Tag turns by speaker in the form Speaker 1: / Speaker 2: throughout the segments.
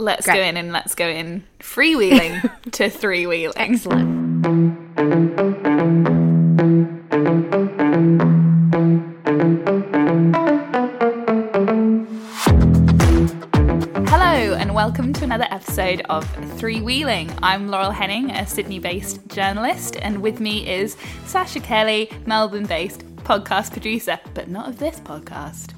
Speaker 1: let's
Speaker 2: Great.
Speaker 1: go in and let's go in freewheeling to three wheeling.
Speaker 2: Excellent.
Speaker 1: Hello, and welcome to another episode of Three Wheeling. I'm Laurel Henning, a Sydney based journalist, and with me is Sasha Kelly, Melbourne based podcast producer, but not of this podcast.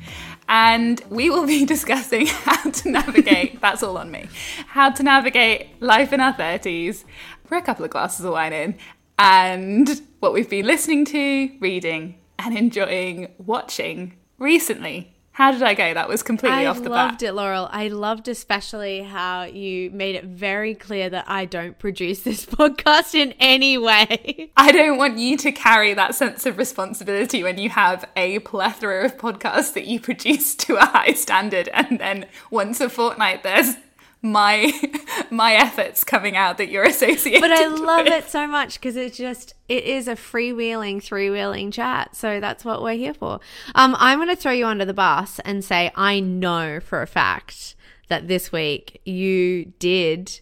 Speaker 1: And we will be discussing how to navigate, that's all on me, how to navigate life in our 30s. We're a couple of glasses of wine in, and what we've been listening to, reading, and enjoying watching recently. How did I go? That was completely
Speaker 2: I
Speaker 1: off the bat.
Speaker 2: I loved it, Laurel. I loved especially how you made it very clear that I don't produce this podcast in any way.
Speaker 1: I don't want you to carry that sense of responsibility when you have a plethora of podcasts that you produce to a high standard, and then once a fortnight there's my my efforts coming out that you're associated.
Speaker 2: But I love
Speaker 1: with.
Speaker 2: it so much because it's just it is a freewheeling, three-wheeling chat. So that's what we're here for. Um, I'm going to throw you under the bus and say I know for a fact that this week you did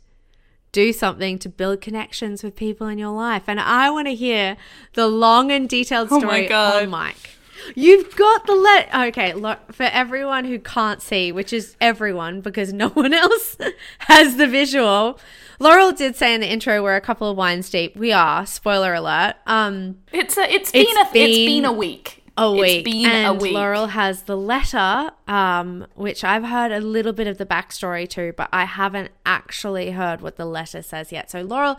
Speaker 2: do something to build connections with people in your life, and I want to hear the long and detailed
Speaker 1: Oh my
Speaker 2: story
Speaker 1: God.
Speaker 2: on mic. You've got the let. Okay, look, for everyone who can't see, which is everyone because no one else has the visual. Laurel did say in the intro we're a couple of wines deep. We are. Spoiler alert. Um,
Speaker 1: It's a, it's been
Speaker 2: It's
Speaker 1: a it's
Speaker 2: been
Speaker 1: been a week.
Speaker 2: a week,
Speaker 1: It's been
Speaker 2: and
Speaker 1: a week.
Speaker 2: Laurel has the letter, um, which I've heard a little bit of the backstory to, but I haven't actually heard what the letter says yet. So, Laurel,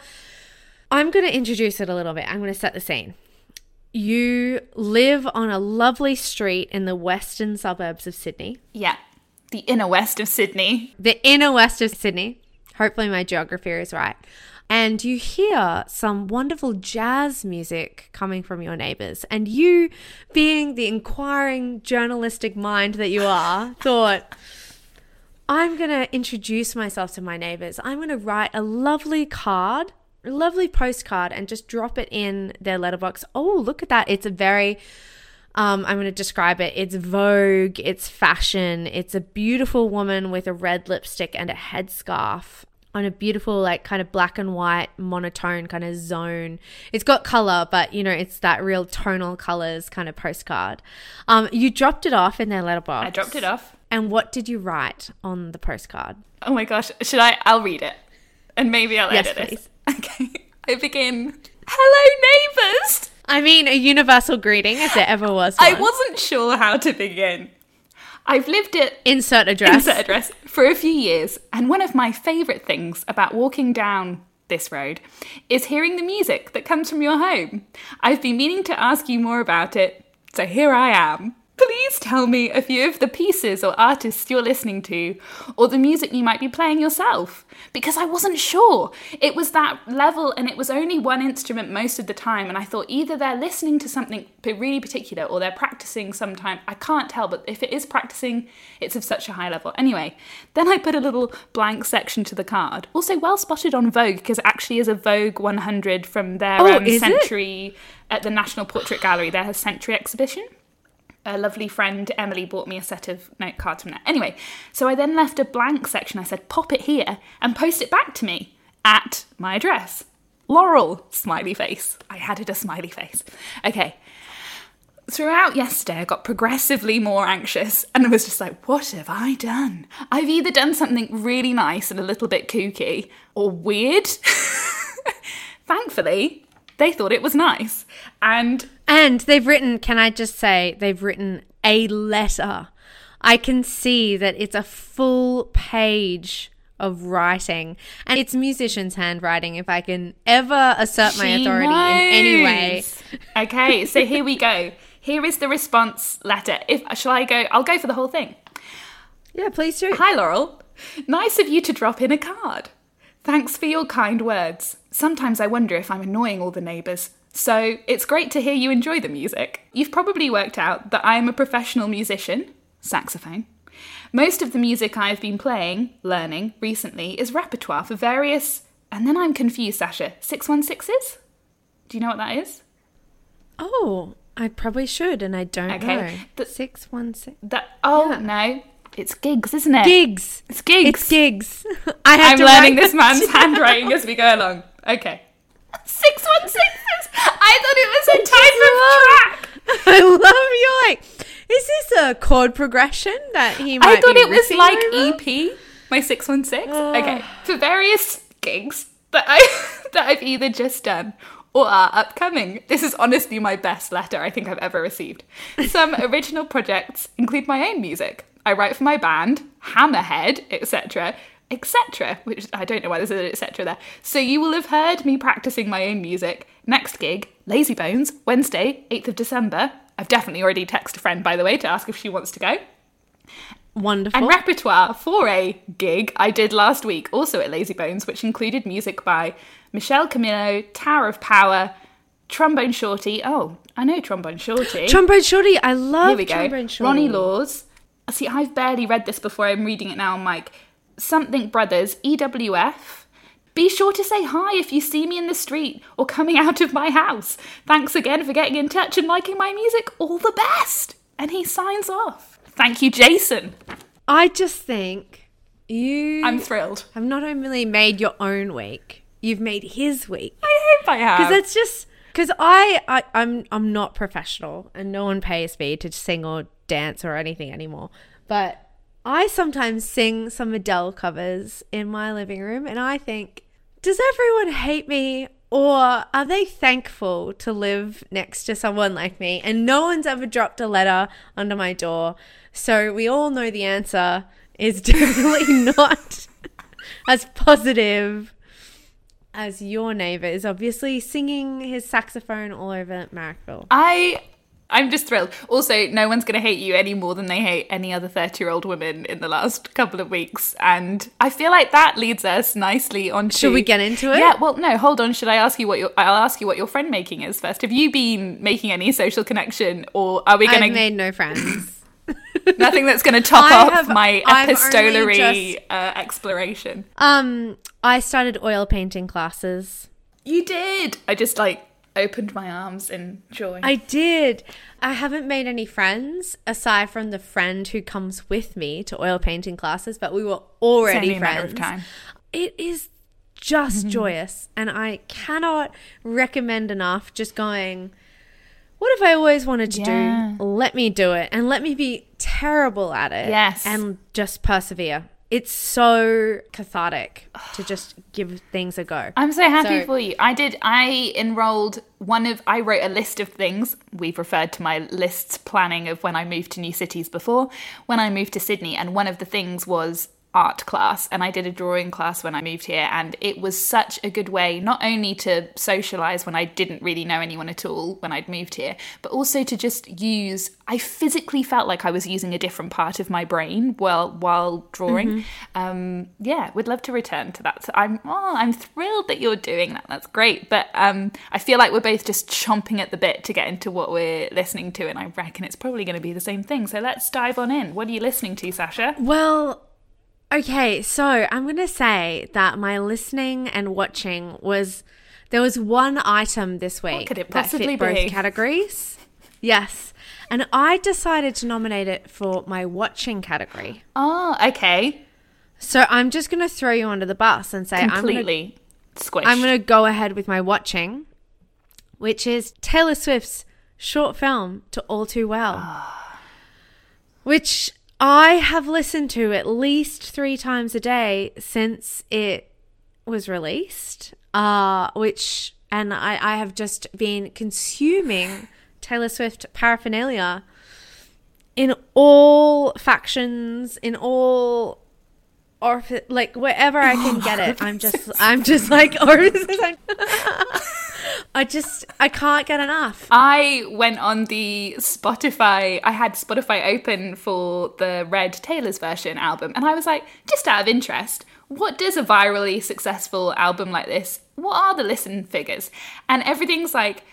Speaker 2: I'm going to introduce it a little bit. I'm going to set the scene. You live on a lovely street in the western suburbs of Sydney,
Speaker 1: Yeah, the inner west of Sydney.
Speaker 2: the inner west of Sydney. Hopefully, my geography is right. And you hear some wonderful jazz music coming from your neighbors. And you, being the inquiring journalistic mind that you are, thought, I'm going to introduce myself to my neighbors. I'm going to write a lovely card, lovely postcard, and just drop it in their letterbox. Oh, look at that. It's a very um, I'm going to describe it. It's Vogue, it's fashion, it's a beautiful woman with a red lipstick and a headscarf on a beautiful, like, kind of black and white, monotone kind of zone. It's got color, but you know, it's that real tonal colors kind of postcard. Um, you dropped it off in their letterbox.
Speaker 1: I dropped it off.
Speaker 2: And what did you write on the postcard?
Speaker 1: Oh my gosh, should I? I'll read it, and maybe I'll
Speaker 2: Yes,
Speaker 1: edit
Speaker 2: please.
Speaker 1: it. Okay, I begin. Hello, neighbours.
Speaker 2: I mean, a universal greeting, if there ever was
Speaker 1: I wasn't sure how to begin. I've lived it
Speaker 2: Insert address.
Speaker 1: insert address for a few years, and one of my favourite things about walking down this road is hearing the music that comes from your home. I've been meaning to ask you more about it, so here I am. Please tell me a few of the pieces or artists you're listening to, or the music you might be playing yourself. Because I wasn't sure. It was that level, and it was only one instrument most of the time. And I thought either they're listening to something really particular or they're practicing sometime. I can't tell, but if it is practicing, it's of such a high level. Anyway, then I put a little blank section to the card. Also, well spotted on Vogue, because it actually is a Vogue 100 from their
Speaker 2: Oh,
Speaker 1: um,
Speaker 2: is it?
Speaker 1: century at the National Portrait Gallery, their century exhibition a lovely friend Emily bought me a set of note cards from there. Anyway, so I then left a blank section. I said, pop it here and post it back to me at my address. Laurel, smiley face. I added a smiley face. Okay. Throughout yesterday, I got progressively more anxious and I was just like, what have I done? I've either done something really nice and a little bit kooky or weird. Thankfully, they thought it was nice. And
Speaker 2: And they've written, can I just say, they've written a letter. I can see that it's a full page of writing. And it's musician's handwriting, if I can ever assert my
Speaker 1: She
Speaker 2: authority in any way.
Speaker 1: Okay, so here we go. Here is the response letter. If shall I go? I'll go for the whole thing.
Speaker 2: Yeah, please do.
Speaker 1: Hi, Laurel. Nice of you to drop in a card. Thanks for your kind words. Sometimes I wonder if I'm annoying all the neighbours. So it's great to hear you enjoy the music. You've probably worked out that I am a professional musician, saxophone. Most of the music I've been playing, learning recently, is repertoire for various. And then I'm confused, Sasha. 616s? Do you know what that is?
Speaker 2: Oh, I probably should, and I don't
Speaker 1: Okay.
Speaker 2: know.
Speaker 1: The-
Speaker 2: Six one six.
Speaker 1: That oh
Speaker 2: Yeah.
Speaker 1: no. It's gigs, isn't it?
Speaker 2: Gigs.
Speaker 1: It's gigs.
Speaker 2: It's gigs. I to
Speaker 1: learning this man's handwriting as we go along. Okay. 616. I thought it was a type of track.
Speaker 2: I love you. Like, is this a chord progression that he might
Speaker 1: I thought it was like
Speaker 2: over?
Speaker 1: EP, my 616. okay. Ah. For various gigs that I that I've either just done or are upcoming. This is honestly my best letter I think I've ever received. Some original projects include my own music. I write for my band, Hammerhead, etc. Etc. Which I don't know why there's an etc. there. So you will have heard me practicing my own music. Next gig, Lazy Bones, Wednesday, 8th of December. I've definitely already texted a friend, by the way, to ask if she wants to go.
Speaker 2: Wonderful.
Speaker 1: And repertoire for a gig I did last week, also at Lazy Bones, which included music by Michel Camilo, Tower of Power, Trombone Shorty. Oh, I know Trombone Shorty.
Speaker 2: Trombone Shorty. I love
Speaker 1: Here we go.
Speaker 2: Trombone Shorty.
Speaker 1: Ronnie Laws. See, I've barely read this before. I'm reading it now. I'm like, Something Brothers, EWF. Be sure to say hi if you see me in the street or coming out of my house. Thanks again for getting in touch and liking my music. All the best. And he signs off. Thank you, Jason.
Speaker 2: I just think you
Speaker 1: I'm thrilled.
Speaker 2: have not only made your own week, you've made his week.
Speaker 1: I hope I have.
Speaker 2: Because it's just because I, I I'm I'm not professional and no one pays me to sing or dance or anything anymore. But I sometimes sing some Adele covers in my living room, and I think, does everyone hate me? Or are they thankful to live next to someone like me? And no one's ever dropped a letter under my door. So we all know the answer is definitely not as positive as your neighbor is obviously singing his saxophone all over Marrickville.
Speaker 1: I I'm just thrilled. Also, no one's going to hate you any more than they hate any other 30-year-old women in the last couple of weeks, and I feel like that leads us nicely on.
Speaker 2: Should we get into it?
Speaker 1: Yeah. Well, no. Hold on. Should I ask you what your? I'll ask you what your friend making is first. Have you been making any social connection, or are we
Speaker 2: I've
Speaker 1: going to
Speaker 2: made no friends.
Speaker 1: nothing that's going to top
Speaker 2: I
Speaker 1: off
Speaker 2: have-
Speaker 1: my
Speaker 2: I've
Speaker 1: epistolary
Speaker 2: just-
Speaker 1: uh, exploration?
Speaker 2: um, I started oil painting classes.
Speaker 1: You did. I just like opened my arms in joy.
Speaker 2: I did. I haven't made any friends aside from the friend who comes with me to oil painting classes, but we were already
Speaker 1: a matter of
Speaker 2: friends.
Speaker 1: time.
Speaker 2: It is just mm-hmm. joyous, and I cannot recommend enough just going. What have I always wanted to
Speaker 1: Yeah.
Speaker 2: do? Let me do it, and let me be terrible at it.
Speaker 1: Yes.
Speaker 2: and just persevere. It's so cathartic to just give things a go.
Speaker 1: I'm so happy
Speaker 2: So-
Speaker 1: for you. I did. I enrolled one of. I wrote a list of things. We've referred to my lists planning of when I moved to new cities before. When I moved to Sydney, and one of the things was art class, and I did a drawing class when I moved here, and it was such a good way not only to socialize when I didn't really know anyone at all when I'd moved here, but also to just use. I physically felt like I was using a different part of my brain while while drawing. Um, yeah, would love to return to that. So I'm oh, I'm thrilled that you're doing that. That's great. But um, I feel like we're both just chomping at the bit to get into what we're listening to, and I reckon it's probably going to be the same thing. So let's dive on in. What are you listening to, Sasha?
Speaker 2: Well, okay, so I'm going to say that my listening and watching was there was one item this week
Speaker 1: could it
Speaker 2: that
Speaker 1: possibly
Speaker 2: fit both categories. Yes. And I decided to nominate it for my watching category.
Speaker 1: Oh, okay.
Speaker 2: So I'm just going to throw you under the bus and say I'm going
Speaker 1: Completely.
Speaker 2: I'm going to go ahead with my watching, which is Taylor Swift's short film to All Too Well, ah. which I have listened to at least three times a day since it was released. Uh, which and I, I have just been consuming Taylor Swift paraphernalia in all factions, in all or like wherever I can get it, I'm just I'm just like orifices. I'm- just I can't get enough.
Speaker 1: I went on the Spotify. I had Spotify open for the Red Taylor's version album, and I was like, just out of interest, what does a virally successful album like this? What are the listen figures? And everything's like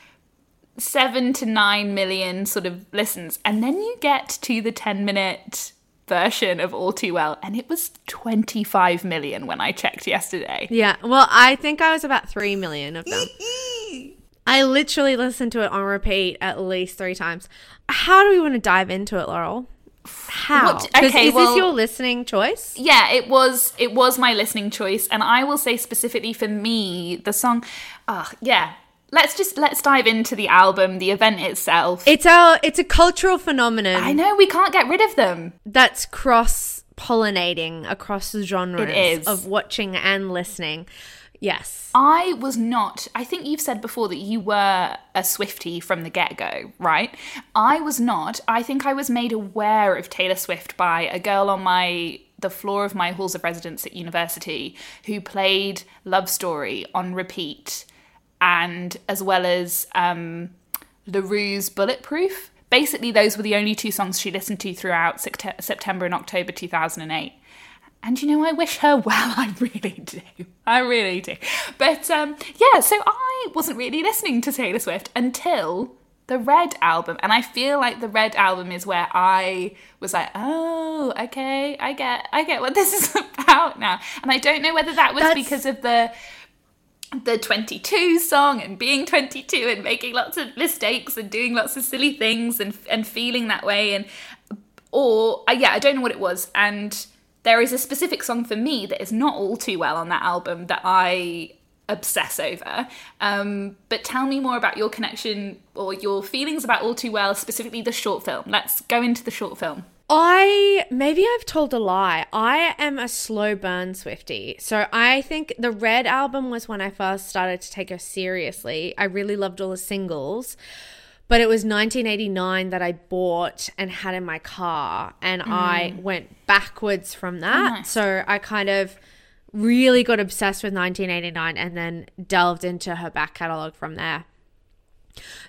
Speaker 1: seven to nine million sort of listens, and then you get to the ten minute version of All Too Well, and it was twenty five million when I checked yesterday.
Speaker 2: Yeah, well, I think I was about three million of them. I literally listened to it on repeat at least three times. How do we want to dive into it, Laurel? How?
Speaker 1: What- okay,
Speaker 2: is
Speaker 1: well-
Speaker 2: this your listening choice?
Speaker 1: Yeah, it was it was my listening choice, and I will say specifically for me, the song. Ah, yeah. Let's just let's dive into the album, the event itself.
Speaker 2: It's a it's a cultural phenomenon
Speaker 1: I know we can't get rid of them.
Speaker 2: that's cross pollinating across the genres of watching and listening. Yes.
Speaker 1: I was not. I think you've said before that you were a Swifty from the get go, right? I was not. I think I was made aware of Taylor Swift by a girl on my the floor of my halls of residence at university who played Love Story on repeat, and as well as um, La Roux's Bulletproof. Basically, those were the only two songs she listened to throughout Sept- September and October 2008. And you know, I wish her well. I really do. I really do. But um, yeah, so I wasn't really listening to Taylor Swift until the Red album. And I feel like the Red album is where I was like, oh, okay, I get, I get what this is about now. And I don't know whether that was
Speaker 2: That's-
Speaker 1: because of the the 22 song and being 22 and making lots of mistakes and doing lots of silly things and and feeling that way and or uh, yeah, I don't know what it was and there is a specific song for me that is not all too well on that album that I obsess over. Um, but tell me more about your connection or your feelings about All Too Well, specifically the short film. Let's go into the short film.
Speaker 2: I maybe I've told a lie. I am a slow burn Swifty. So I think the Red album was when I first started to take her seriously. I really loved all the singles. But it was 1989 that I bought and had in my car and I mm. went backwards from oh, that.
Speaker 1: nice.
Speaker 2: So I kind of really got obsessed with 1989 and then delved into her back catalog from there.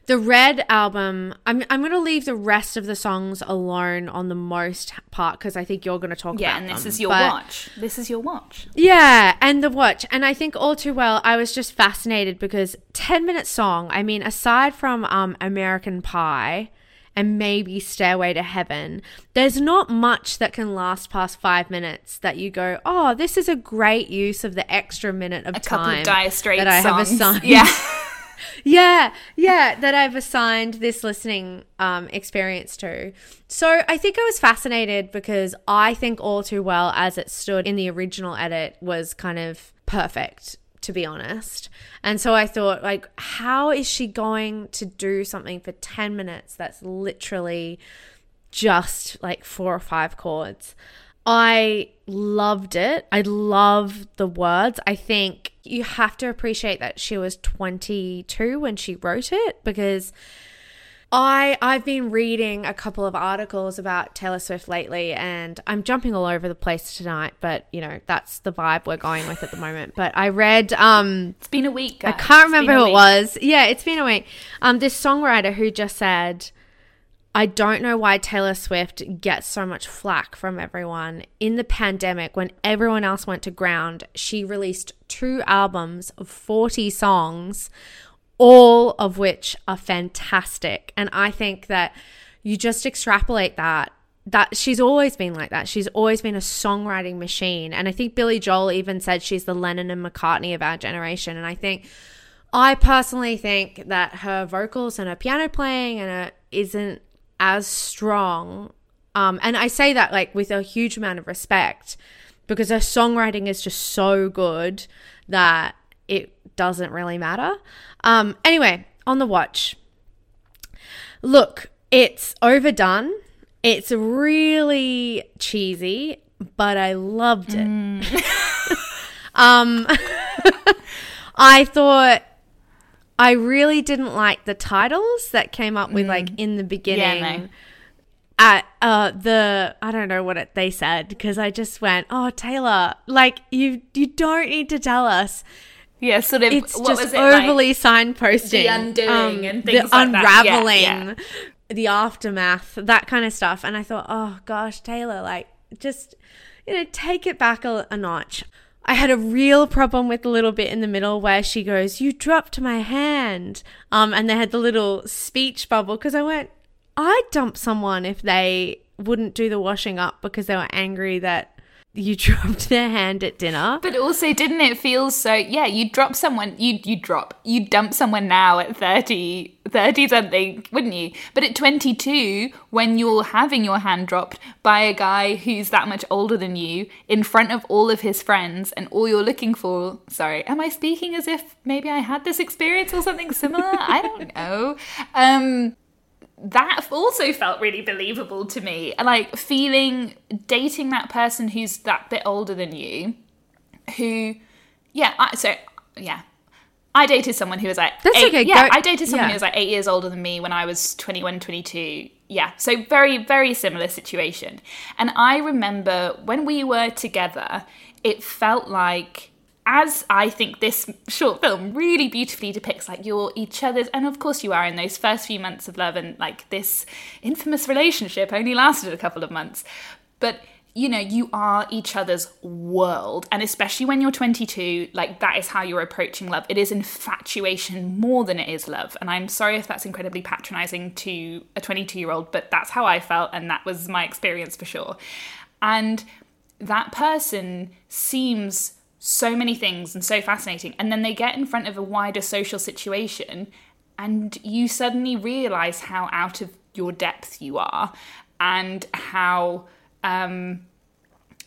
Speaker 2: The Red album, I'm, I'm going to leave the rest of the songs alone on the most part because I think you're going to talk
Speaker 1: Yeah,
Speaker 2: about Yeah,
Speaker 1: and this
Speaker 2: them.
Speaker 1: is your
Speaker 2: But-
Speaker 1: watch. This is your watch.
Speaker 2: Yeah, and the watch. And I think all too well, I was just fascinated because 10 minute song, I mean, aside from um, American Pie and maybe Stairway to Heaven, there's not much that can last past five minutes that you go, oh, this is a great use of the extra minute of
Speaker 1: A
Speaker 2: time
Speaker 1: couple of Dire Straits
Speaker 2: that I have assigned.
Speaker 1: Yeah.
Speaker 2: yeah, yeah, that I've assigned this listening um, experience to. So I think I was fascinated because I think All Too Well, as it stood in the original edit, was kind of perfect, to be honest. And so I thought, like, how is she going to do something for 10 minutes that's literally just like four or five chords? I loved it. I love the words. I think you have to appreciate that she was 22 when she wrote it because I I've been reading a couple of articles about Taylor Swift lately and I'm jumping all over the place tonight, but you know, that's the vibe we're going with at the moment. But I read um
Speaker 1: It's been a week.
Speaker 2: I can't remember who it was. Yeah, it's been a week. Um, this songwriter who just said, I don't know why Taylor Swift gets so much flack from everyone. In the pandemic, when everyone else went to ground, she released two albums of 40 songs, all of which are fantastic. And I think that you just extrapolate that. That she's always been like that. She's always been a songwriting machine. And I think Billy Joel even said she's the Lennon and McCartney of our generation. And I think I personally think that her vocals and her piano playing and her isn't as strong. Um, and I say that like with a huge amount of respect because her songwriting is just so good that it doesn't really matter. Um, anyway, on the watch. Look, it's overdone. It's really cheesy, but I loved it. um, I thought I really didn't like the titles that came up with like in the beginning.
Speaker 1: Yeah, no.
Speaker 2: At uh, the I don't know what it, they said because I just went, oh Taylor, like you you don't need to tell us.
Speaker 1: Yeah, sort of.
Speaker 2: It's
Speaker 1: what
Speaker 2: just
Speaker 1: was it, like?
Speaker 2: overly signposting,
Speaker 1: the undoing and
Speaker 2: the
Speaker 1: things like that. Yeah,
Speaker 2: unraveling,
Speaker 1: yeah.
Speaker 2: the aftermath, that kind of stuff. And I thought, oh gosh, Taylor, like just you know, take it back a, a notch. I had a real problem with the little bit in the middle where she goes, "You dropped my hand," um, and they had the little speech bubble because I went, "I'd dump someone if they wouldn't do the washing up because they were angry that." You dropped their hand at dinner.
Speaker 1: But also, didn't it feel so? Yeah, you drop someone, you you drop, you dump someone now at 30, 30 something, wouldn't you? But at 22, when you're having your hand dropped by a guy who's that much older than you in front of all of his friends, and all you're looking for, sorry, am I speaking as if maybe I had this experience or something similar? I don't know. Um, that also felt really believable to me. Like feeling dating that person who's that bit older than you, who, yeah, I, so yeah, I dated someone who was like,
Speaker 2: That's
Speaker 1: eight,
Speaker 2: okay,
Speaker 1: yeah,
Speaker 2: go-
Speaker 1: I dated someone
Speaker 2: yeah.
Speaker 1: who was like eight years older than me when I was 21, 22. Yeah, so very, very similar situation. And I remember when we were together, it felt like as I think this short film really beautifully depicts, like you're each other's, and of course you are in those first few months of love, and like this infamous relationship only lasted a couple of months, but you know, you are each other's world, and especially when you're 22, like that is how you're approaching love. It is infatuation more than it is love, and I'm sorry if that's incredibly patronizing to a 22 year old, but that's how I felt, and that was my experience for sure. And that person seems so many things and so fascinating. And then they get in front of a wider social situation, and you suddenly realize how out of your depth you are, and how, um,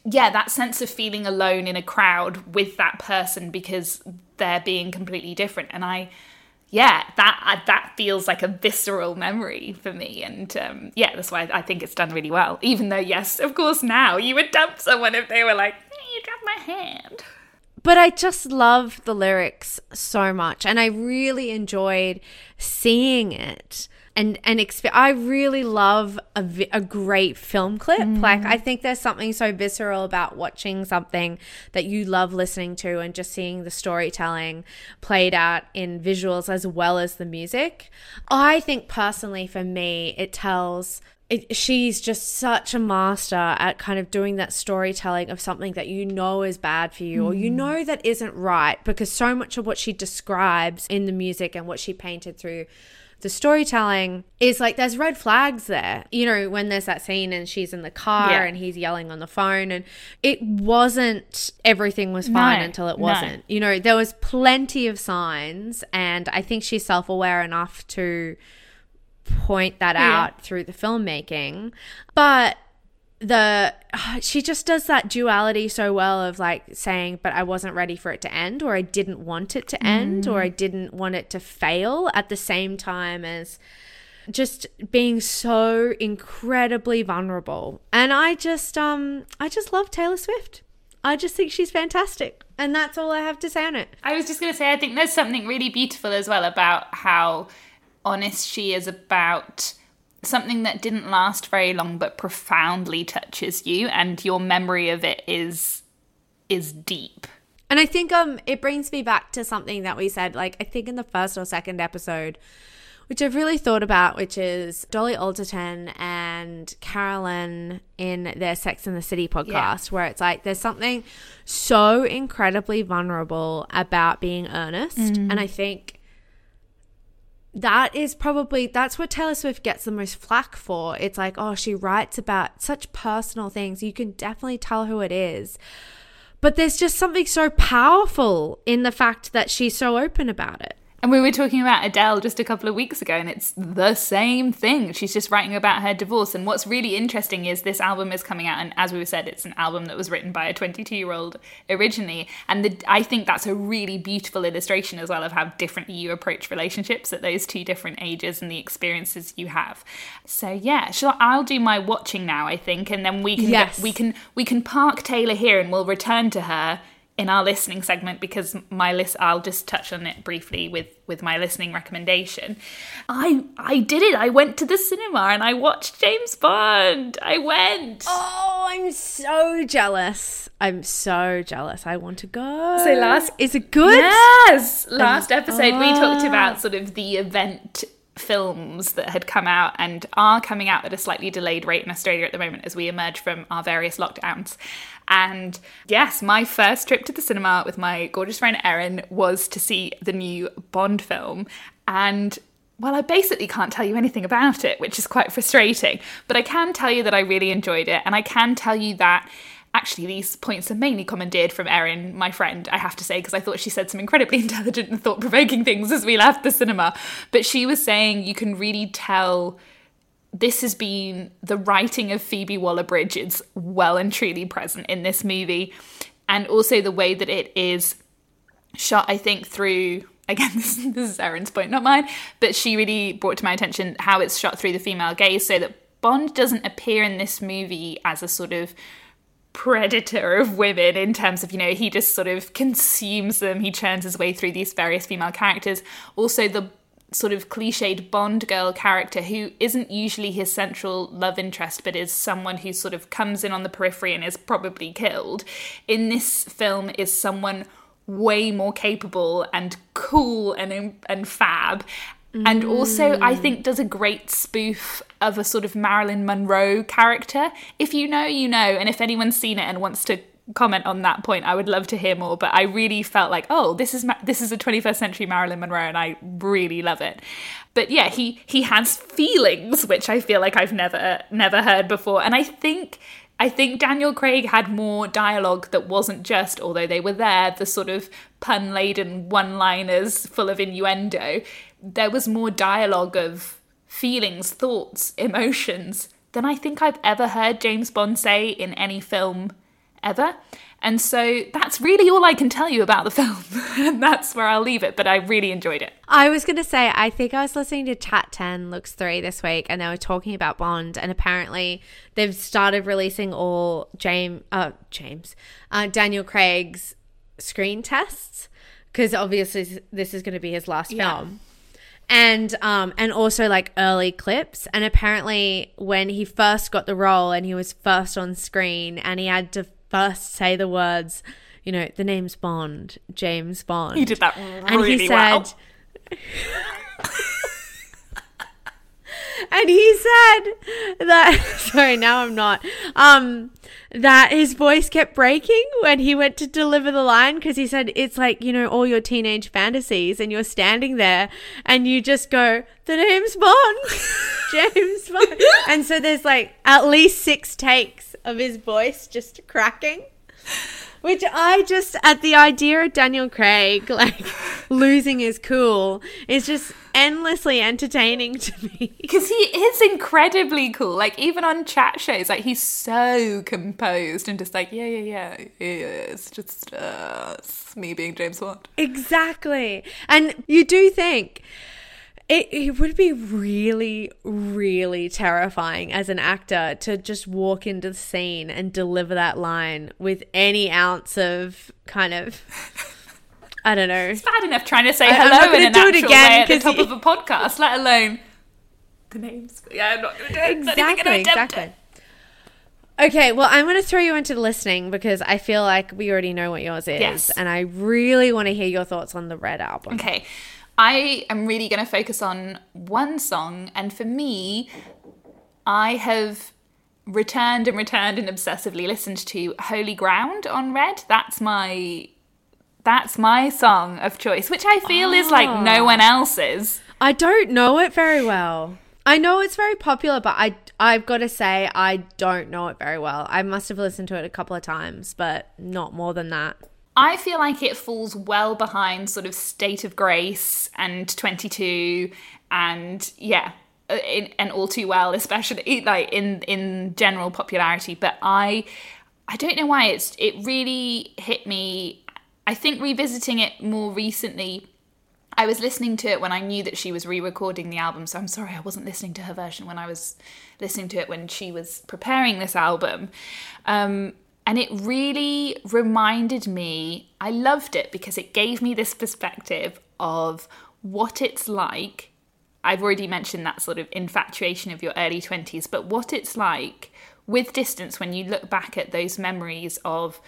Speaker 1: yeah, that sense of feeling alone in a crowd with that person because they're being completely different. And I, yeah, that that feels like a visceral memory for me, and um, yeah, that's why I think it's done really well. Even though, yes, of course, now you would dump someone if they were like, hey, "You dropped my hand."
Speaker 2: But I just love the lyrics so much, and I really enjoyed seeing it. And and exp- I really love a, vi- a great film clip. Mm. Like I think there's something so visceral about watching something that you love listening to and just seeing the storytelling played out in visuals as well as the music. I think personally for me it tells it, she's just such a master at kind of doing that storytelling of something that you know is bad for you or you mm. know that isn't right because so much of what she describes in the music and what she painted through the storytelling is like there's red flags there. You know, when there's that scene and she's in the car
Speaker 1: Yeah.
Speaker 2: and he's yelling on the phone and it wasn't everything was fine
Speaker 1: No,
Speaker 2: until it wasn't. You know, there was plenty of signs and I think she's self-aware enough to point that
Speaker 1: Yeah.
Speaker 2: out through the filmmaking. But the she just does that duality so well of like saying but I wasn't ready for it to end or I didn't want it to end or I didn't want it to fail at the same time as just being so incredibly vulnerable. And I just um I just love Taylor Swift. I just think she's fantastic. And that's all I have to say on it.
Speaker 1: I was just going to say, I think there's something really beautiful as well about how honest she is about something that didn't last very long but profoundly touches you and your memory of it is is deep.
Speaker 2: And I think um it brings me back to something that we said like I think in the first or second episode which I've really thought about which is Dolly Alderton and Carolyn in their Sex in the City podcast where it's like there's something so incredibly vulnerable about being earnest. And I think that is probably that's what Taylor Swift gets the most flack for. It's like, oh, she writes about such personal things. You can definitely tell who it is. But there's just something so powerful in the fact that she's so open about it.
Speaker 1: And we were talking about Adele just a couple of weeks ago, and it's the same thing. She's just writing about her divorce. And what's really interesting is this album is coming out, and as we said, it's an album that was written by a 22 year old originally. And the, I think that's a really beautiful illustration as well of how differently you approach relationships at those two different ages and the experiences you have. So yeah, sure, I'll do my watching now, I think, and then we can
Speaker 2: Yes.
Speaker 1: we can we can park Taylor here, and we'll return to her in our listening segment because my list I'll just touch on it briefly with with my listening recommendation. I I did it. I went to the cinema and I watched James Bond. I went.
Speaker 2: Oh, I'm so jealous. I'm so jealous. I want to go.
Speaker 1: So last-
Speaker 2: is it good?
Speaker 1: Yes. Last episode we talked
Speaker 2: Ah.
Speaker 1: about sort of the event films that had come out and are coming out at a slightly delayed rate in Australia at the moment as we emerge from our various lockdowns. And yes, my first trip to the cinema with my gorgeous friend Erin was to see the new Bond film. And well, I basically can't tell you anything about it, which is quite frustrating. But I can tell you that I really enjoyed it. And I can tell you that actually, these points are mainly commandeered from Erin, my friend, I have to say, because I thought she said some incredibly intelligent and thought provoking things as we left the cinema. But she was saying you can really tell this has been the writing of Phoebe Waller Bridge is well and truly present in this movie. And also the way that it is shot, I think, through again, this, this is Erin's point, not mine, but she really brought to my attention how it's shot through the female gaze so that Bond doesn't appear in this movie as a sort of predator of women in terms of, you know, he just sort of consumes them, he churns his way through these various female characters. Also, the sort of cliched Bond girl character who isn't usually his central love interest, but is someone who sort of comes in on the periphery and is probably killed. In this film, is someone way more capable and cool and and fab. And also, I mm. think does a great spoof of a sort of Marilyn Monroe character. If you know, you know, and if anyone's seen it and wants to comment on that point, I would love to hear more. But I really felt like, oh, this is this is a 21st century Marilyn Monroe, and I really love it. But yeah, he he has feelings, which I feel like I've never never heard before, and I think I think Daniel Craig had more dialogue that wasn't just, although they were there, the sort of pun laden one liners full of innuendo. There was more dialogue of feelings, thoughts, emotions than I think I've ever heard James Bond say in any film ever. And so that's really all I can tell you about the film. and that's where I'll leave it, but I really enjoyed it.
Speaker 2: I was going to say, I think I was listening to Chat 10 Looks 3 this week, and they were talking about Bond, and apparently they've started releasing all James, uh, James, uh, Daniel Craig's screen tests, because obviously this is going to be his last
Speaker 1: Yeah.
Speaker 2: film. And um and also like early clips and apparently when he first got the role and he was first on screen and he had to first say the words, you know, the name's Bond, James Bond.
Speaker 1: He did that really and
Speaker 2: he
Speaker 1: well.
Speaker 2: said and he said that sorry now i'm not um that his voice kept breaking when he went to deliver the line because he said it's like you know all your teenage fantasies and you're standing there and you just go the name's bond james bond and so there's like at least six takes of his voice just cracking which I just at the idea of Daniel Craig like losing his cool is just endlessly entertaining to me.
Speaker 1: because he is incredibly cool. Like even on chat shows, like he's so composed and just like yeah, yeah, yeah, yeah. It's just uh, it's me being James Bond.
Speaker 2: Exactly. And you do think it, it would be really, really terrifying as an actor to just walk into the scene and deliver that line with any ounce of kind of, I don't know.
Speaker 1: It's bad enough trying to say
Speaker 2: I-
Speaker 1: hello in an
Speaker 2: do it again
Speaker 1: way at the top
Speaker 2: you-
Speaker 1: of a podcast, let alone the names. Yeah, I'm not going to do it. Not even gonna
Speaker 2: Exactly, exactly.
Speaker 1: it.
Speaker 2: Okay, well, I'm going to throw you into listening because I feel like we already know what yours is.
Speaker 1: Yes.
Speaker 2: And I really want to hear your thoughts on the Red album.
Speaker 1: Okay, I am really going to focus on one song, and for me, I have returned and returned and obsessively listened to "Holy Ground" on Red. That's my that's my song of choice, which I feel is like ah. no one else's.
Speaker 2: I don't know it very well. I know it's very popular, but I I've got to say I don't know it very well. I must have listened to it a couple of times, but not more than that.
Speaker 1: I feel like it falls well behind sort of State of Grace and 22 and yeah, uh, and All Too Well, especially like in in general popularity. But I I don't know why it's it really hit me. I think revisiting it more recently. I was listening to it when I knew that she was re-recording the album, so I'm sorry I wasn't listening to her version when I was listening to it when she was preparing this album. Um, and it really reminded me, I loved it because it gave me this perspective of what it's like. I've already mentioned that sort of infatuation of your early 20s, but what it's like with distance when you look back at those memories of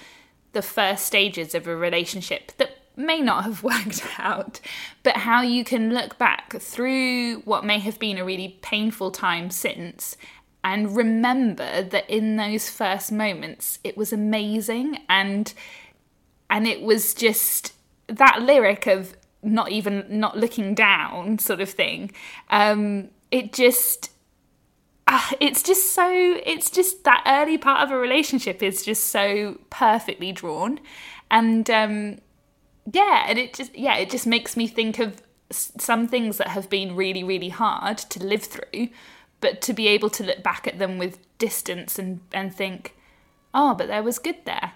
Speaker 1: the first stages of a relationship that may not have worked out, but how you can look back through what may have been a really painful time since and remember that in those first moments it was amazing and and it was just that lyric of not even not looking down sort of thing. Um it just uh, it's just so it's just that early part of a relationship is just so perfectly drawn. And um yeah and it just yeah it just makes me think of some things that have been really really hard to live through but to be able to look back at them with distance and and think oh but there was good there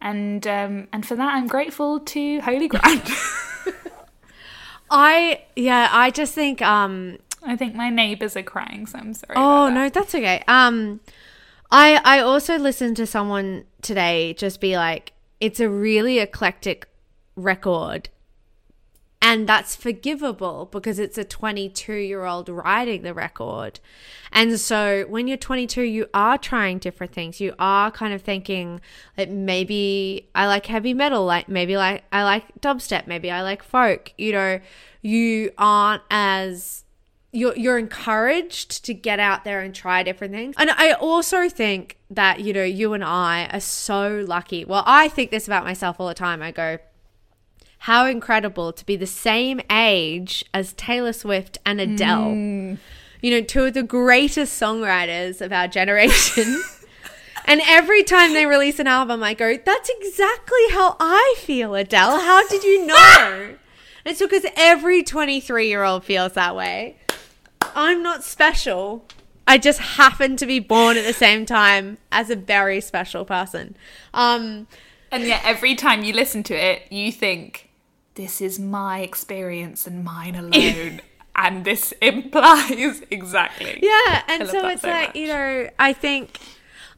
Speaker 1: and um and for that i'm grateful to holy ground
Speaker 2: I yeah, I just think um
Speaker 1: i think my neighbors are crying so i'm sorry
Speaker 2: Oh
Speaker 1: about that.
Speaker 2: no, that's okay. Um, I I also listened to someone today just be like, it's a really eclectic record, and that's forgivable because it's a 22 year old writing the record, and so when you're 22, you are trying different things. You are kind of thinking like maybe I like heavy metal, like maybe like I like dubstep, maybe I like folk. You know, you aren't as you're you're encouraged to get out there and try different things. And I also think that you know you and I are so lucky. Well, I think this about myself all the time. I go, how incredible to be the same age as Taylor Swift and Adele. You know, two of the greatest songwriters of our generation. and every time they release an album, I go, that's exactly how I feel, Adele. How did you know? it's because every 23 year old feels that way. I'm not special. I just happen to be born at the same time as a very special person. Um,
Speaker 1: And yet, every time you listen to it, you think, this is my experience and mine alone. and this implies exactly.
Speaker 2: yeah, and so it's
Speaker 1: so
Speaker 2: like
Speaker 1: much.
Speaker 2: you know, I think,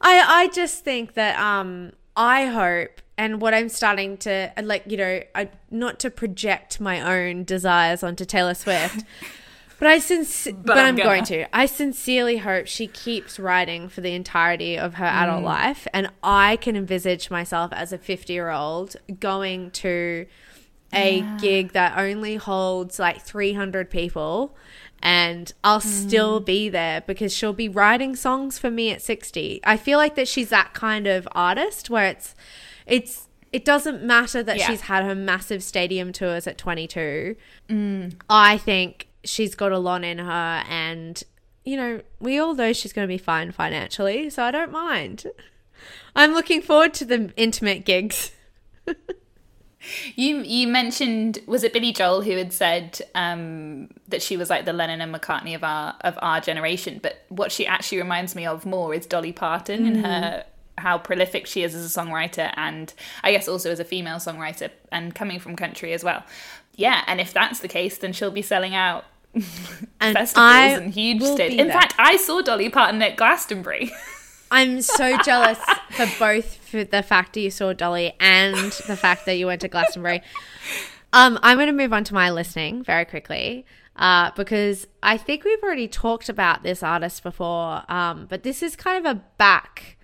Speaker 2: I I just think that um, I hope, and what I'm starting to like, you know, I not to project my own desires onto Taylor Swift. But I sinc- but,
Speaker 1: I'm
Speaker 2: I'm,
Speaker 1: gonna.
Speaker 2: going to. I sincerely hope she keeps writing for the entirety of her adult
Speaker 1: Mm.
Speaker 2: life, and I can envisage myself as a fifty-year-old going to a gig that only holds like three hundred people, and I'll still
Speaker 1: Mm.
Speaker 2: be there because she'll be writing songs for me at sixty. I feel like that she's that kind of artist where it's, it's. It doesn't matter that
Speaker 1: Yeah.
Speaker 2: she's had her massive stadium tours at 22. I think she's got a lot in her and you know, we all know she's going to be fine financially, so I don't mind. I'm looking forward to the intimate gigs.
Speaker 1: You you mentioned was it Billy Joel who had said um, that she was like the Lennon and McCartney of our of our generation, but what she actually reminds me of more is Dolly Parton and her how prolific she is as a songwriter and I guess also as a female songwriter and coming from country as well. Yeah, and if that's the case, then she'll be selling out
Speaker 2: And
Speaker 1: festivals
Speaker 2: I
Speaker 1: and huge stages. In
Speaker 2: there.
Speaker 1: fact, I saw Dolly Parton at Glastonbury.
Speaker 2: I'm so jealous for both for the fact that you saw Dolly and the fact that you went to Glastonbury. Um, I'm going to move on to my listening very quickly uh, because I think we've already talked about this artist before, um, but this is kind of a back.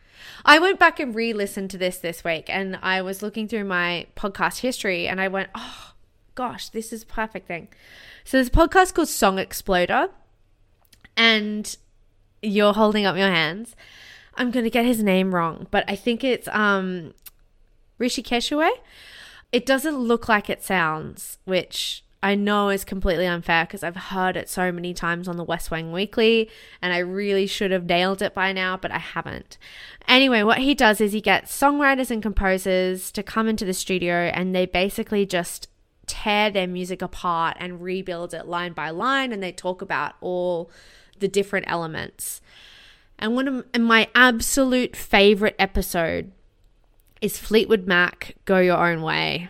Speaker 2: I went back and re-listened to this this week, and I was looking through my podcast history, and I went, "Oh gosh, this is a perfect thing." So a podcast called Song Exploder, and you're holding up your hands. I'm going to get his name wrong, but I think it's um Rishi Keshaway. It doesn't look like it sounds, which I know is completely unfair because I've heard it so many times on the West Wing Weekly and I really should have nailed it by now, but I haven't. Anyway, what he does is he gets songwriters and composers to come into the studio and they basically just tear their music apart and rebuild it line by line and they talk about all the different elements. And one of my absolute favorite episode is Fleetwood Mac Go Your Own Way.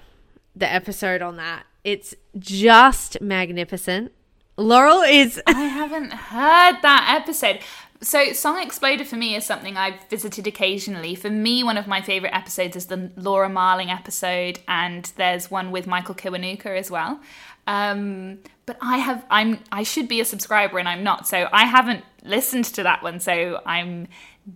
Speaker 2: The episode on that. It's just magnificent. Laurel is
Speaker 1: I haven't heard that episode. So, Song Exploder for me is something I've visited occasionally. For me, one of my favourite episodes is the Laura Marling episode, and there's one with Michael Kiwanuka as well. Um, but I have, I'm, I should be a subscriber, and I'm not. So I haven't listened to that one. So I'm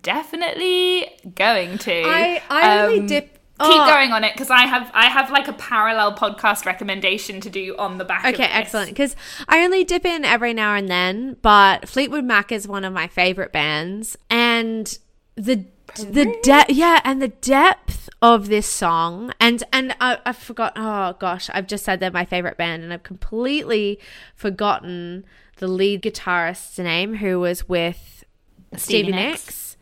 Speaker 1: definitely going to.
Speaker 2: I I only
Speaker 1: Um,
Speaker 2: dip
Speaker 1: Keep
Speaker 2: oh,
Speaker 1: going on it because I have I have like a parallel podcast recommendation to do on the back. of
Speaker 2: Okay, excellent. Because I only dip in every now and then, but Fleetwood Mac is one of my favorite bands, and the the depth yeah and the depth of this song and and I, I forgot oh gosh i've just said they're my favorite band and i've completely forgotten the lead guitarist's name who was with stevie,
Speaker 1: Stevie
Speaker 2: nicks.
Speaker 1: Nicks.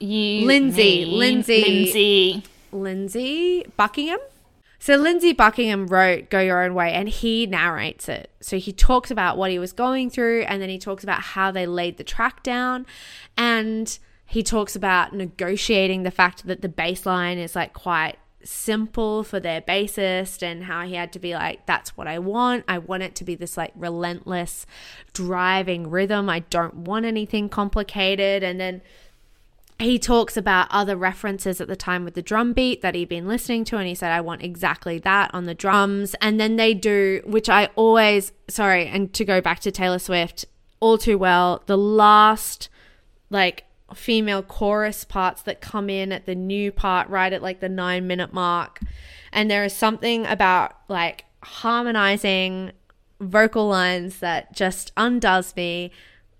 Speaker 1: You,
Speaker 2: Lindsey,
Speaker 1: me,
Speaker 2: Lindsey.
Speaker 1: Lindsey.
Speaker 2: lindsey buckingham so lindsey buckingham wrote go your own way and he narrates it so he talks about what he was going through and then he talks about how they laid the track down and he talks about negotiating the fact that the bass line is like quite simple for their bassist and how he had to be like that's what I want. I want it to be this like relentless driving rhythm. I don't want anything complicated and then he talks about other references at the time with the drum beat that he'd been listening to and he said i want exactly that on the drums and then they do which i always sorry and to go back to taylor swift all too well the last like female chorus parts that come in at the new part right at like the nine minute mark. And there is something about like harmonizing vocal lines that just undoes me.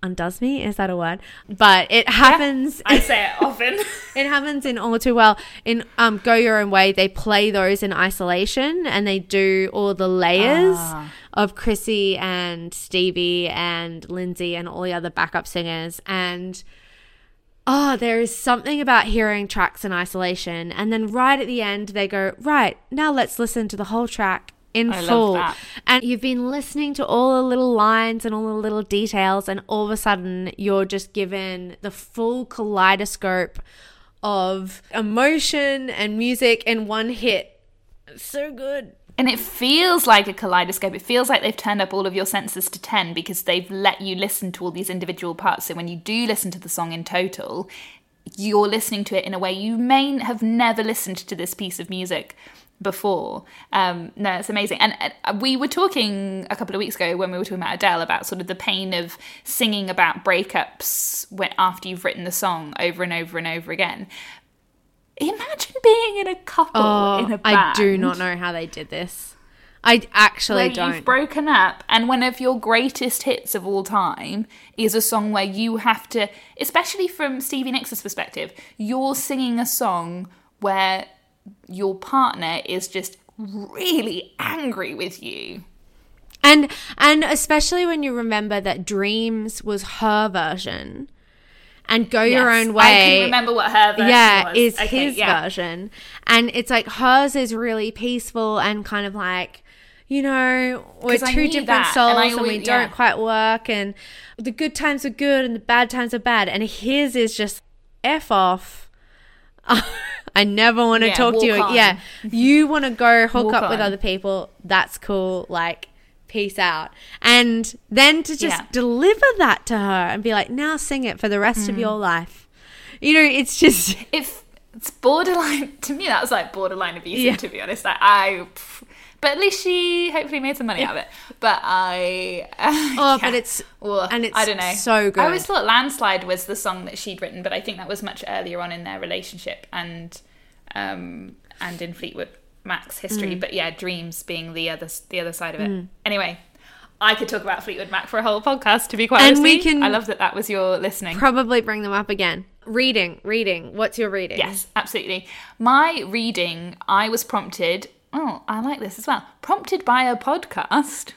Speaker 2: Undoes me? Is that a word? But it happens
Speaker 1: I say it often.
Speaker 2: it happens in all too well. In um go your own way they play those in isolation and they do all the layers
Speaker 1: Ah.
Speaker 2: of chrissy and stevie and lindsey and all the other backup singers. And oh there is something about hearing tracks in isolation. And then right at the end they go right now let's listen to the whole track in
Speaker 1: I love
Speaker 2: full.
Speaker 1: that.
Speaker 2: and you've been listening to all the little lines and all the little details and all of a sudden you're just given the full kaleidoscope of emotion and music in one hit. So good
Speaker 1: And it feels like a kaleidoscope. It feels like they've turned up all of your senses to 10 because they've let you listen to all these individual parts. So when you do listen to the song in total, you're listening to it in a way you may have never listened to this piece of music before. Um, no, it's amazing. And uh, we were talking a couple of weeks ago when we were talking about Adele about sort of the pain of singing about breakups when, after you've written the song over and over and over again. Imagine being in a couple oh, in a
Speaker 2: oh
Speaker 1: band.
Speaker 2: i do not know how they did this. I actually don't
Speaker 1: you've broken up and one of your greatest hits of all time is a song where you have to especially from stevie nicks' perspective you're singing a song where your partner is just really angry with you.
Speaker 2: And and especially when you remember that Dreams was her version and Go Your
Speaker 1: Yes,
Speaker 2: Own
Speaker 1: I
Speaker 2: Way.
Speaker 1: can remember what her version
Speaker 2: yeah,
Speaker 1: was.
Speaker 2: is
Speaker 1: Okay,
Speaker 2: his
Speaker 1: yeah.
Speaker 2: version. And it's like hers is really peaceful and kind of like you know, we're two different
Speaker 1: that,
Speaker 2: souls
Speaker 1: and I
Speaker 2: and, we
Speaker 1: always-
Speaker 2: don't quite work and the good times are good and the bad times are bad and his is just F off. I never want to
Speaker 1: Yeah,
Speaker 2: talk to you.
Speaker 1: on.
Speaker 2: Yeah. You want to go hook
Speaker 1: Walk
Speaker 2: up with other people. That's cool. Like, peace out. And then to just
Speaker 1: Yeah.
Speaker 2: deliver that to her and be like, now sing it for the rest
Speaker 1: Mm.
Speaker 2: of your life. You know, it's just.
Speaker 1: if it's borderline to me that was like borderline abusive
Speaker 2: Yeah.
Speaker 1: to be honest like, i but at least she hopefully made some money out of it but i
Speaker 2: Oh, but it's-
Speaker 1: Ugh,
Speaker 2: and it's
Speaker 1: i don't know
Speaker 2: so good.
Speaker 1: i always thought landslide was the song that she'd written but i think that was much earlier on in their relationship and um and in fleetwood mac's
Speaker 2: Mm.
Speaker 1: history but yeah dreams being the other the other side of it anyway I could talk about Fleetwood Mac for a whole podcast, to be quite
Speaker 2: And
Speaker 1: honest.
Speaker 2: we can-
Speaker 1: I love that that was your listening.
Speaker 2: Probably bring them up again. Reading, reading. What's your reading?
Speaker 1: Yes, absolutely. My reading, I was prompted. Oh, I like this as well. Prompted by a podcast.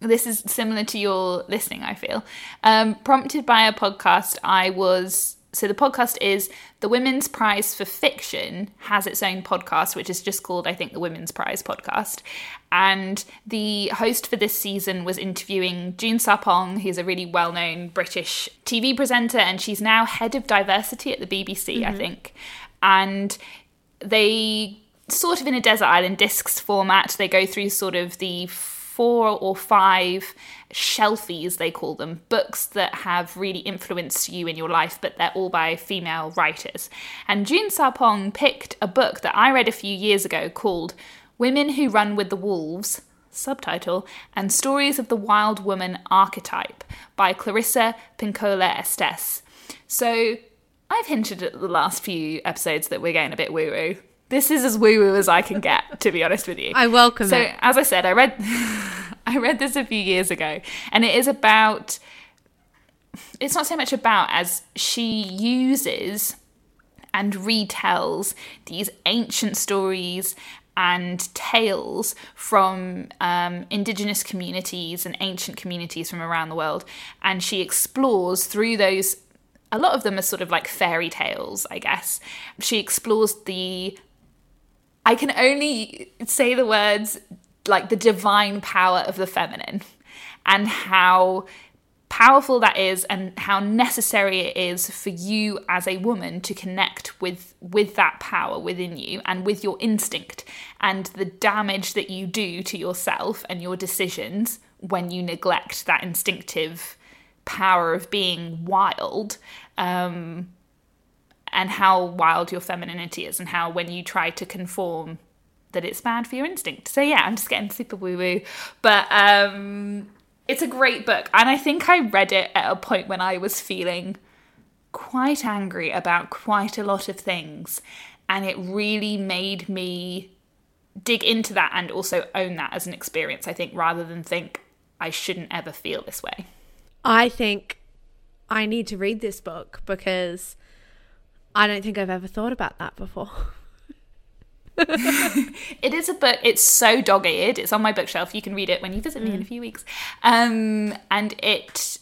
Speaker 1: This is similar to your listening, I feel. Um, prompted by a podcast, I was. So the podcast is the Women's Prize for Fiction has its own podcast, which is just called, I think, the Women's Prize Podcast. And the host for this season was interviewing June Sarpong, who's a really well known British TV presenter, and she's now head of diversity at the BBC, I mm-hmm. think. And they sort of in a desert island discs format they go through sort of the four or five shelfies they call them books that have really influenced you in your life but they're all by female writers and june sarpong picked a book that i read a few years ago called women who run with the wolves subtitle and stories of the wild woman archetype by clarissa pinkola estes so I've hinted at the last few episodes that we're getting a bit woo woo. This is as woo woo as I can get, to be honest with you.
Speaker 2: I welcome
Speaker 1: so,
Speaker 2: it.
Speaker 1: as I said, I read I read this a few years ago, and it is about. It's not so much about as she uses and retells these ancient stories and tales from um, indigenous communities and ancient communities from around the world. And she explores through those, a lot of them are sort of like fairy tales, I guess. She explores the, I can only say the words like the divine power of the feminine and how powerful that is and how necessary it is for you as a woman to connect with with that power within you and with your instinct and the damage that you do to yourself and your decisions when you neglect that instinctive power of being wild um, and how wild your femininity is and how when you try to conform that it's bad for your instinct so yeah i'm just getting super woo woo but um it's a great book, and I think I read it at a point when I was feeling quite angry about quite a lot of things, and it really made me dig into that and also own that as an experience, I think, rather than think I shouldn't ever feel this way.
Speaker 2: I think I need to read this book because I don't think I've ever thought about that before.
Speaker 1: it is a book. It's so dog eared. It's on my bookshelf. You can read it when you visit me mm. in a mm. few weeks. Um, and it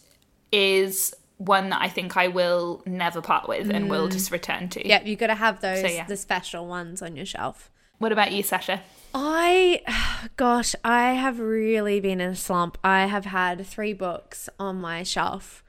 Speaker 1: is one that I think I will never part with and will mm. just return to.
Speaker 2: Yep, you've got to have those, so, yeah. the special ones on your shelf.
Speaker 1: What about you, Sasha?
Speaker 2: I, gosh, I have really been in a slump. I have had three books on my shelf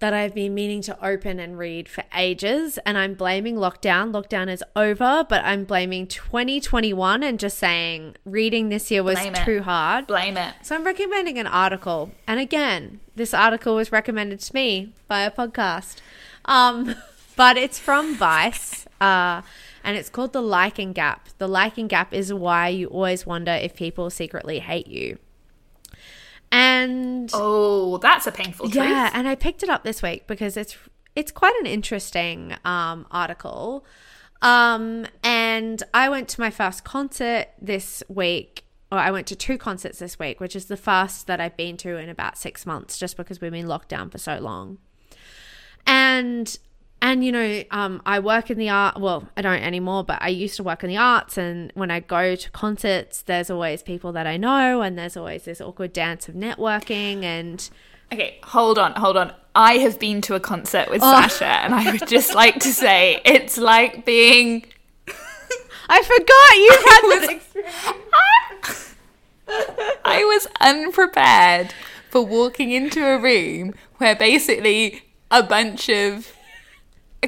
Speaker 2: that I've been meaning to open and read for ages. And I'm blaming lockdown. Lockdown is over, but I'm blaming 2021 and just saying reading this year was too hard.
Speaker 1: Blame it.
Speaker 2: So I'm recommending an article. And again, this article was recommended to me by a podcast. Um, but it's from Vice. Uh, and it's called The Liking Gap. The Liking Gap is why you always wonder if people secretly hate you. And
Speaker 1: oh, that's a painful truth.
Speaker 2: Yeah, and I picked it up this week because it's it's quite an interesting um, article. Um, and I went to my first concert this week. Or I went to two concerts this week, which is the first that I've been to in about six months, just because we've been locked down for so long. And and you know um, i work in the art well i don't anymore but i used to work in the arts. And when i go to concerts there's always people that i know and there's always this awkward dance of networking. And
Speaker 1: okay hold on hold on. I have been to a concert with oh. sasha and i would just like to say it's like being
Speaker 2: i forgot you had this experience.
Speaker 1: I was unprepared for walking into a room where basically a bunch of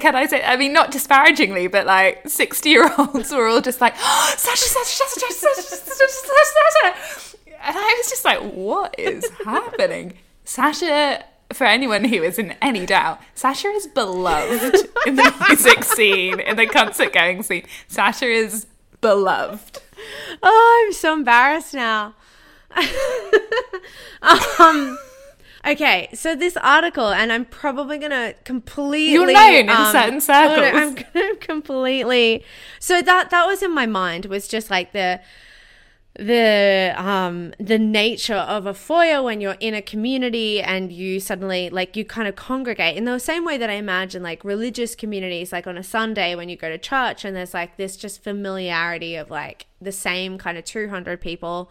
Speaker 1: can I say, I mean, not disparagingly, but like 60 year olds were all just like, oh, Sasha, Sasha, Sasha, Sasha, Sasha, Sasha. And I was just like, what is happening? Sasha, for anyone who is in any doubt, Sasha is beloved in the music scene, in the concert going scene. Sasha is beloved.
Speaker 2: Oh, I'm so embarrassed now. um, Okay, so this article, and I'm probably gonna completely
Speaker 1: you're known um, in certain circles.
Speaker 2: No, I'm gonna completely. So that that was in my mind was just like the the um the nature of a foyer when you're in a community and you suddenly like you kind of congregate in the same way that I imagine like religious communities like on a Sunday when you go to church and there's like this just familiarity of like the same kind of 200 people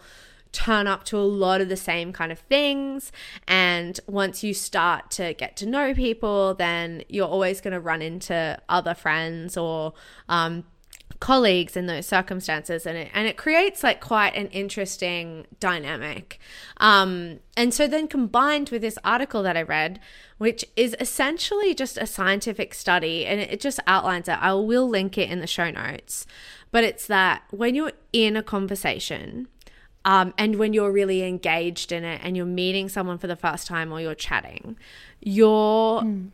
Speaker 2: turn up to a lot of the same kind of things. And once you start to get to know people, then you're always going to run into other friends or, um, colleagues in those circumstances and it and it creates like quite an interesting dynamic. Um and so then combined with this article that i read which is essentially just a scientific study and it just outlines it. I will link it in the show notes. But it's that when you're in a conversation um, and when you're really engaged in it and you're meeting someone for the first time or you're chatting, you're mm.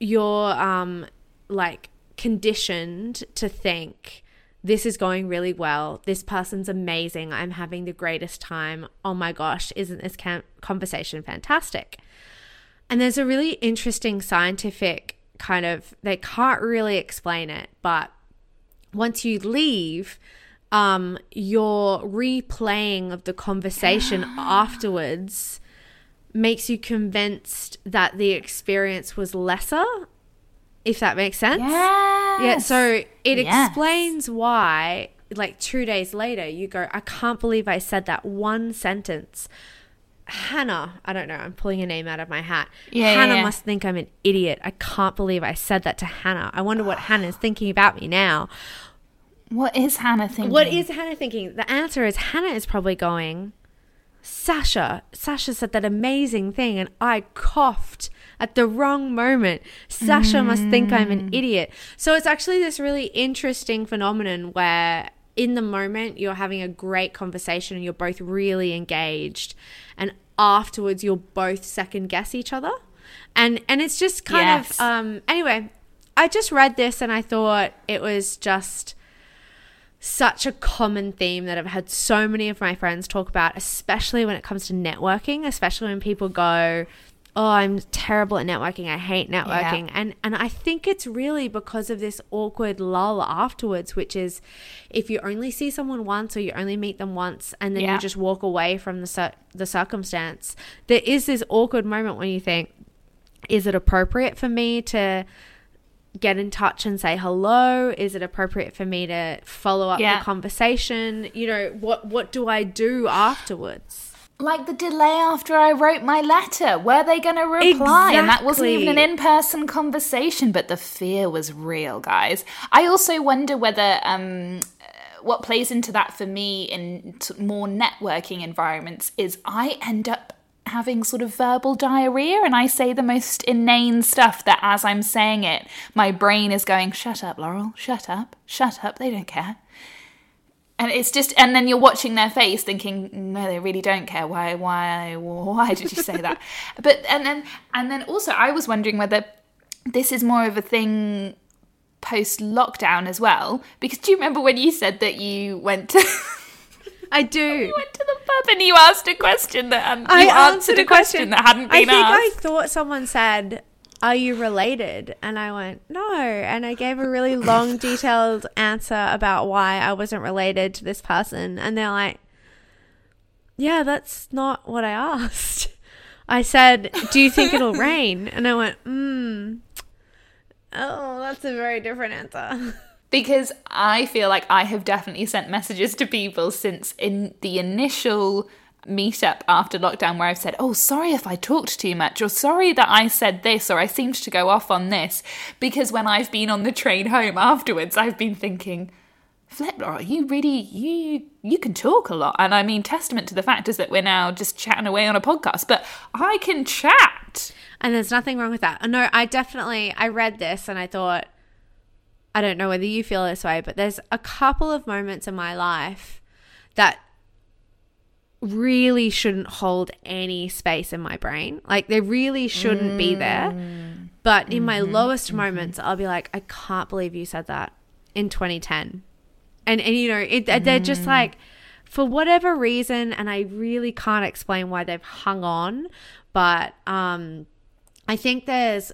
Speaker 2: you're um, like conditioned to think this is going really well. This person's amazing. I'm having the greatest time. Oh my gosh, isn't this conversation fantastic? And there's a really interesting scientific kind of, they can't really explain it, but once you leave, um, your replaying of the conversation afterwards makes you convinced that the experience was lesser if that makes sense.
Speaker 1: Yes.
Speaker 2: Yeah, so it
Speaker 1: Yes.
Speaker 2: explains why, like two days later, you go, I can't believe I said that one sentence. Hannah, I don't know, I'm pulling a name out of my hat.
Speaker 1: Yeah, yeah,
Speaker 2: Hannah
Speaker 1: yeah.
Speaker 2: must think I'm an idiot. I can't believe I said that to Hannah. I wonder what Hannah's thinking about me now.
Speaker 1: What is Hannah thinking?
Speaker 2: What is Hannah thinking? The answer is Hannah is probably going, Sasha, Sasha said that amazing thing and I coughed at the wrong moment. Sasha must think I'm an idiot. So it's actually this really interesting phenomenon where in the moment you're having a great conversation and you're both really engaged and afterwards you'll both second guess each other. And and it's just kind
Speaker 1: Yes.
Speaker 2: of um anyway, I just read this and I thought it was just such a common theme that I've had so many of my friends talk about, especially when it comes to networking, especially when people go, "Oh, I'm terrible at networking. I hate networking." And and I think it's really because of this awkward lull afterwards, which is if you only see someone once or you only meet them once and then
Speaker 1: Yeah.
Speaker 2: you just walk away from the cir- the circumstance, there is this awkward moment when you think, "Is it appropriate for me to get in touch and say hello? Is it appropriate for me to follow up
Speaker 1: Yeah.
Speaker 2: the conversation? You know, what what do I do afterwards?
Speaker 1: Like the delay after I wrote my letter. Were they going to reply? And that wasn't even an in person conversation, but the fear was real, guys. I also wonder whether. Um, uh, what plays into that for me in t- more networking environments is I end up having sort of verbal diarrhea and I say the most inane stuff that as I'm saying it, my brain is going, shut up, Laurel, shut up, shut up, they don't care. And it's just, and then you're watching their face, thinking, no, they really don't care. Why, why, why did you say that? but and then, and then also, I was wondering whether this is more of a thing post lockdown as well. Because do you remember when you said that you went to
Speaker 2: I do.
Speaker 1: you went to the pub and you asked a question that um,
Speaker 2: I
Speaker 1: you answered a question, that hadn't
Speaker 2: I
Speaker 1: been
Speaker 2: think
Speaker 1: asked?
Speaker 2: I thought someone said, "Are you related?" And I went, "No." And I gave a really long, detailed answer about why I wasn't related to this person, and they're like, "Yeah, that's not what I asked." I said, "Do you think it'll rain?" And I went, "Hmm." Oh, that's a very different answer.
Speaker 1: Because I feel like I have definitely sent messages to people since in the initial meetup after lockdown where I've said, "Oh, sorry if I talked too much," or "Sorry that I said this," or "I seemed to go off on this," because when I've been on the train home afterwards, I've been thinking. Flip, Laura, you really you you can talk a lot, and I mean testament to the fact is that we're now just chatting away on a podcast. But I can chat.
Speaker 2: And there's nothing wrong with that. Uh, no, I definitely I read this and I thought I don't know whether you feel this way, but there's a couple of moments in my life that really shouldn't hold any space in my brain. Like they really shouldn't be mm. there. But in my mm-hmm. lowest mm-hmm. moments, I'll be like, I can't believe you said that in 2010. And and you know, it, they're just mm. like for whatever reason and I really can't explain why they've hung on, but um I think there's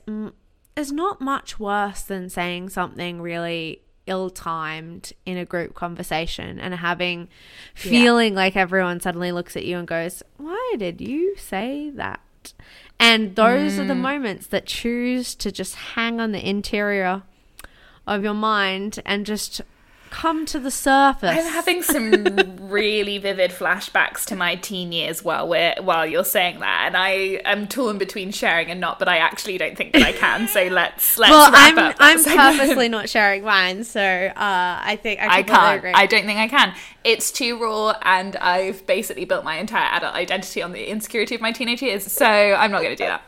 Speaker 2: mm, there's not much worse than saying something really ill-timed in a group conversation and having feeling like everyone suddenly looks at you and goes, "Why did you say that?" And those are the moments that choose to just hang on the interior of your mind and just come to the surface.
Speaker 1: I'm having some really vivid flashbacks to my teen years while we're while you're saying that, and I am torn between sharing and not, but I actually don't think that I can. So let's let's
Speaker 2: well,
Speaker 1: wrap
Speaker 2: I'm
Speaker 1: up.
Speaker 2: I'm
Speaker 1: segment.
Speaker 2: purposely not sharing mine, so uh, I think I,
Speaker 1: I can't.
Speaker 2: agree.
Speaker 1: I don't think I can. It's too raw, and I've basically built my entire adult identity on the insecurity of my teenage years. So I'm not going to do that.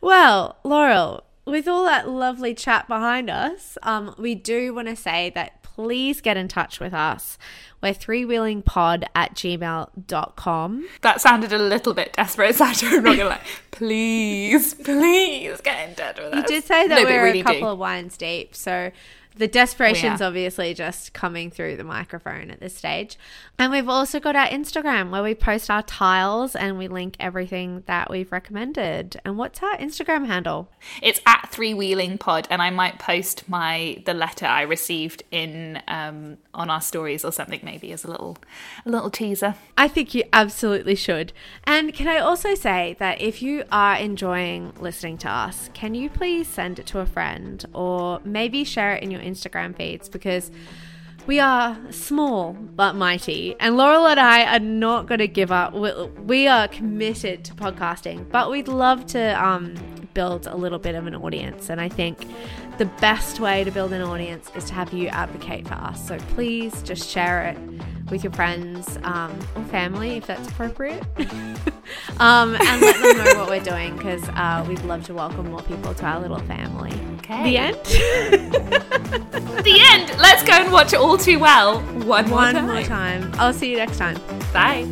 Speaker 2: Well, Laurel, with all that lovely chat behind us, um, we do want to say that please get in touch with us. We're threewheelingpod at gmail.com.
Speaker 1: That sounded a little bit desperate, Sasha. I'm not going to lie. Please, please get in touch with us.
Speaker 2: You did say that
Speaker 1: No,
Speaker 2: we're
Speaker 1: really
Speaker 2: a couple
Speaker 1: do.
Speaker 2: of wines deep, so The desperation's obviously just coming through the microphone at this stage. And we've also got our Instagram where we post our tiles and we link everything that we've recommended. And what's our Instagram handle?
Speaker 1: It's at Three Wheeling Pod, and I might post my the letter I received in um, on our stories or something, maybe as a little a little teaser.
Speaker 2: I think you absolutely should. And can I also say that if you are enjoying listening to us, can you please send it to a friend or maybe share it in your Instagram feeds because we are small but mighty. And Laurel and I are not going to give up. We, are committed to podcasting, but we'd love to um, build a little bit of an audience. And I think the best way to build an audience is to have you advocate for us. So please just share it with your friends um, or family if that's appropriate. um, and let them know what we're doing because uh, we'd love to welcome more people to our little family.
Speaker 1: Okay.
Speaker 2: The end.
Speaker 1: the end. Let's go and watch All Too Well one, more
Speaker 2: One
Speaker 1: time.
Speaker 2: more time. I'll see you next time.
Speaker 1: Bye.